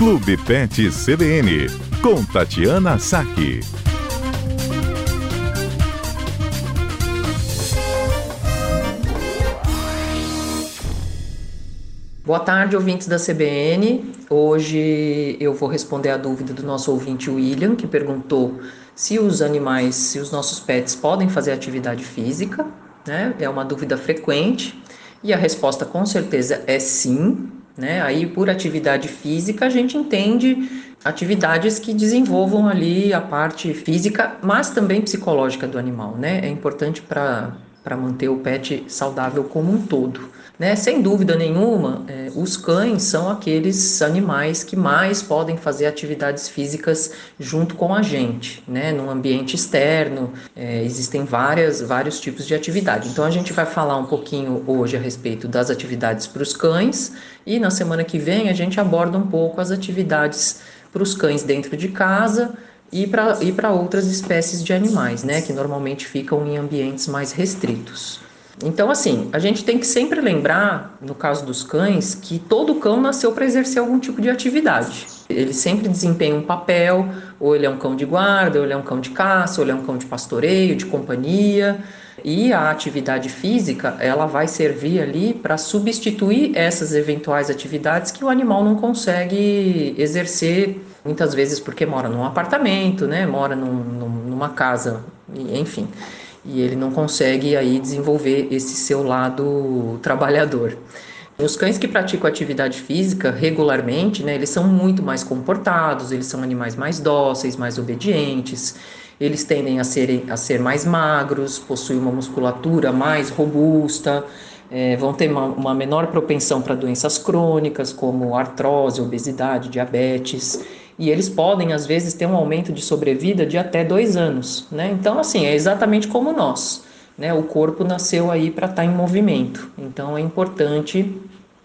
Clube Pet CBN, com Tatiana Saque. Boa tarde, ouvintes da CBN. Hoje eu vou responder a dúvida do nosso ouvinte William, que perguntou se os animais, se os nossos pets podem fazer atividade física. Né? É uma dúvida frequente e a resposta com certeza é sim. Né? Aí, por atividade física, a gente entende atividades que desenvolvam ali a parte física, mas também psicológica do animal. Né? É importante para manter o pet saudável como um todo. Né? Sem dúvida nenhuma, é, os cães são aqueles animais que mais podem fazer atividades físicas junto com a gente, né? No ambiente externo, é, existem várias, vários tipos de atividade. Então a gente vai falar um pouquinho hoje a respeito das atividades para os cães e na semana que vem a gente aborda um pouco as atividades para os cães dentro de casa e para outras espécies de animais, né? Que normalmente ficam em ambientes mais restritos. Então, assim, a gente tem que sempre lembrar, no caso dos cães, que todo cão nasceu para exercer algum tipo de atividade. Ele sempre desempenha um papel, ou ele é um cão de guarda, ou ele é um cão de caça, ou ele é um cão de pastoreio, de companhia. E a atividade física, ela vai servir ali para substituir essas eventuais atividades que o animal não consegue exercer, muitas vezes porque mora num apartamento, né? Mora num, numa casa, enfim e ele não consegue aí desenvolver esse seu lado trabalhador. Os cães que praticam atividade física regularmente, né, eles são muito mais comportados, eles são animais mais dóceis, mais obedientes, eles tendem a ser, a ser mais magros, possuem uma musculatura mais robusta, é, vão ter uma, uma menor propensão para doenças crônicas, como artrose, obesidade, diabetes e eles podem, às vezes, ter um aumento de sobrevida de até dois anos. Né? Então, assim, é exatamente como nós. Né? O corpo nasceu aí para estar tá em movimento. Então, é importante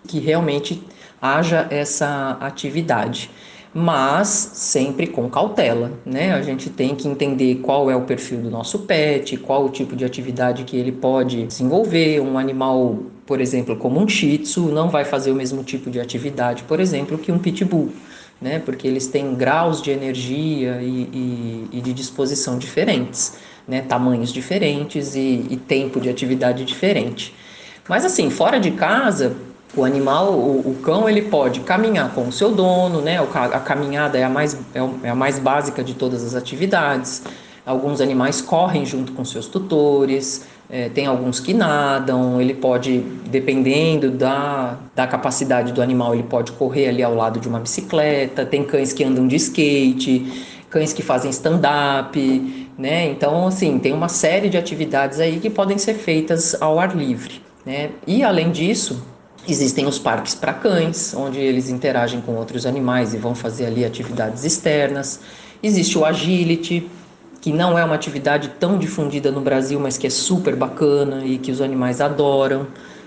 que realmente haja essa atividade mas sempre com cautela, né? A gente tem que entender qual é o perfil do nosso pet, qual o tipo de atividade que ele pode desenvolver. Um animal, por exemplo, como um Shih Tzu, não vai fazer o mesmo tipo de atividade, por exemplo, que um Pitbull né? Porque eles têm graus de energia e, e, e de disposição diferentes, né? Tamanhos diferentes e, e, tempo de atividade diferente. Mas assim, fora de casa, o animal, o, o, cão, ele pode caminhar com o seu dono, né? A caminhada é a mais, é, é a mais básica de todas as atividades. Alguns animais correm junto com seus tutores, é, tem alguns que nadam, ele pode, dependendo da, da capacidade do animal, ele pode correr ali ao lado de uma bicicleta, tem cães que andam de skate, cães que fazem stand-up, né? Então, assim, tem uma série de atividades aí que podem ser feitas ao ar livre, né? E além disso, Existem os parques para cães, onde eles interagem com outros animais e vão fazer ali atividades externas. Existe o agility, que não é uma atividade tão difundida no Brasil, mas que é super bacana e que os animais adoram.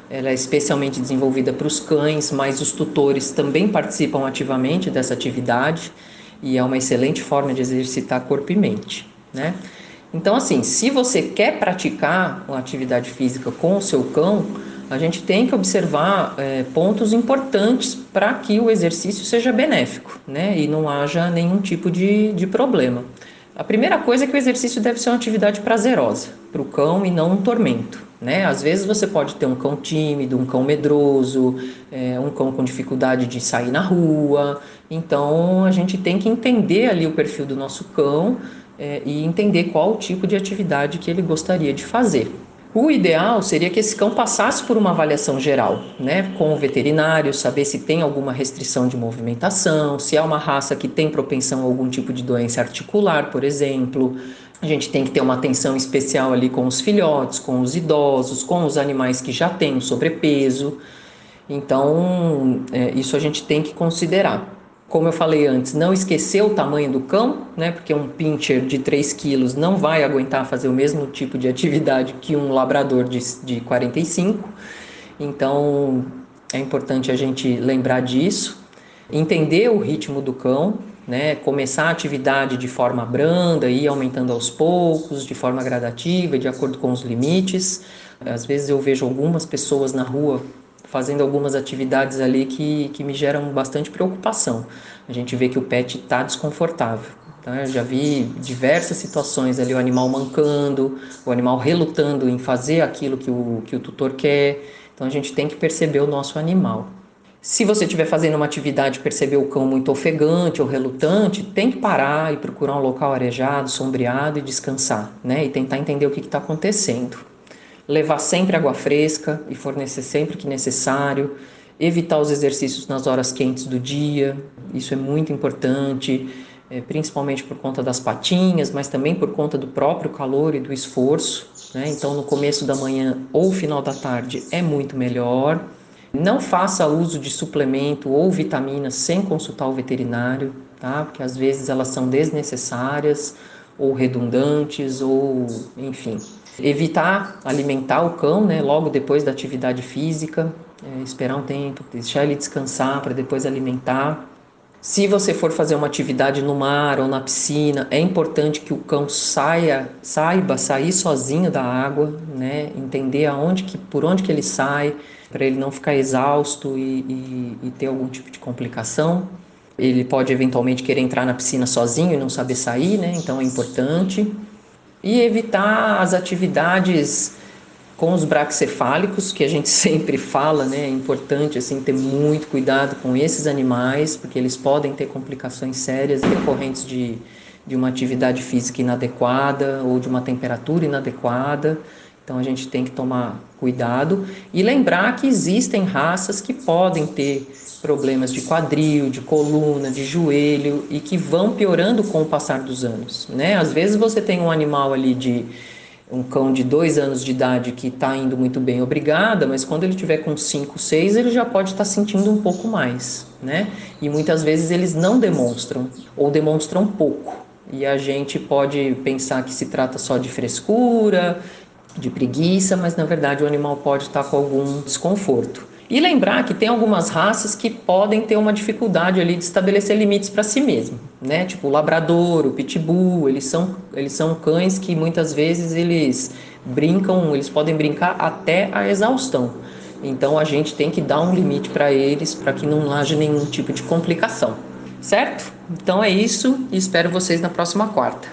Ela é especialmente desenvolvida para os cães, mas os tutores também participam ativamente dessa atividade e é uma excelente forma de exercitar corpo e mente, né? Então, assim, se você quer praticar uma atividade física com o seu cão, a gente tem que observar é, pontos importantes para que o exercício seja benéfico, né? E não haja nenhum tipo de, de problema. A primeira coisa é que o exercício deve ser uma atividade prazerosa para o cão e não um tormento. Né? Às vezes você pode ter um cão tímido, um cão medroso, é, um cão com dificuldade de sair na rua. Então a gente tem que entender ali o perfil do nosso cão é, e entender qual o tipo de atividade que ele gostaria de fazer. O ideal seria que esse cão passasse por uma avaliação geral, né, com o veterinário, saber se tem alguma restrição de movimentação, se é uma raça que tem propensão a algum tipo de doença articular, por exemplo. A gente tem que ter uma atenção especial ali com os filhotes, com os idosos, com os animais que já têm sobrepeso. Então, é, isso a gente tem que considerar como eu falei antes, não esquecer o tamanho do cão, né? Porque um pincher de 3 quilos não vai aguentar fazer o mesmo tipo de atividade que um labrador de, de 45. Então é importante a gente lembrar disso, entender o ritmo do cão, né? Começar a atividade de forma branda ir aumentando aos poucos, de forma gradativa, de acordo com os limites. Às vezes eu vejo algumas pessoas na rua fazendo algumas atividades ali que, que me geram bastante preocupação. A gente vê que o pet está desconfortável. Tá? Eu já vi diversas situações ali, o animal mancando, o animal relutando em fazer aquilo que o, que o tutor quer. Então a gente tem que perceber o nosso animal. Se você estiver fazendo uma atividade e perceber o cão muito ofegante ou relutante, tem que parar e procurar um local arejado, sombreado e descansar, né? E tentar entender o que está acontecendo. Levar sempre água fresca e fornecer sempre que necessário. Evitar os exercícios nas horas quentes do dia, isso é muito importante, é, principalmente por conta das patinhas, mas também por conta do próprio calor e do esforço. Né? Então, no começo da manhã ou final da tarde é muito melhor. Não faça uso de suplemento ou vitaminas sem consultar o veterinário, tá? Porque às vezes elas são desnecessárias ou redundantes ou, enfim. Evitar alimentar o cão, né, logo depois da atividade física, é, esperar um tempo, deixar ele descansar para depois alimentar. Se você for fazer uma atividade no mar ou na piscina, é importante que o cão saia, saiba sair sozinho da água, né? Entender aonde que, por onde que ele sai, para ele não ficar exausto e, e, e ter algum tipo de complicação. Ele pode eventualmente querer entrar na piscina sozinho e não saber sair, né? Então é importante. E evitar as atividades com os braxcefálicos, que a gente sempre fala, né? É importante assim ter muito cuidado com esses animais, porque eles podem ter complicações sérias decorrentes de, de uma atividade física inadequada ou de uma temperatura inadequada. Então a gente tem que tomar cuidado e lembrar que existem raças que podem ter problemas de quadril, de coluna, de joelho e que vão piorando com o passar dos anos, né? Às vezes você tem um animal ali de um cão de dois anos de idade que está indo muito bem, obrigada, mas quando ele tiver com cinco, seis, ele já pode estar tá sentindo um pouco mais, né? E muitas vezes eles não demonstram ou demonstram pouco. E a gente pode pensar que se trata só de frescura, de preguiça, mas na verdade o animal pode estar com algum desconforto. E lembrar que tem algumas raças que podem ter uma dificuldade ali de estabelecer limites para si mesmo, né? Tipo o labrador, o pitbull, eles são, eles são cães que muitas vezes eles brincam, eles podem brincar até a exaustão. Então a gente tem que dar um limite para eles para que não haja nenhum tipo de complicação, certo? Então é isso e espero vocês na próxima quarta.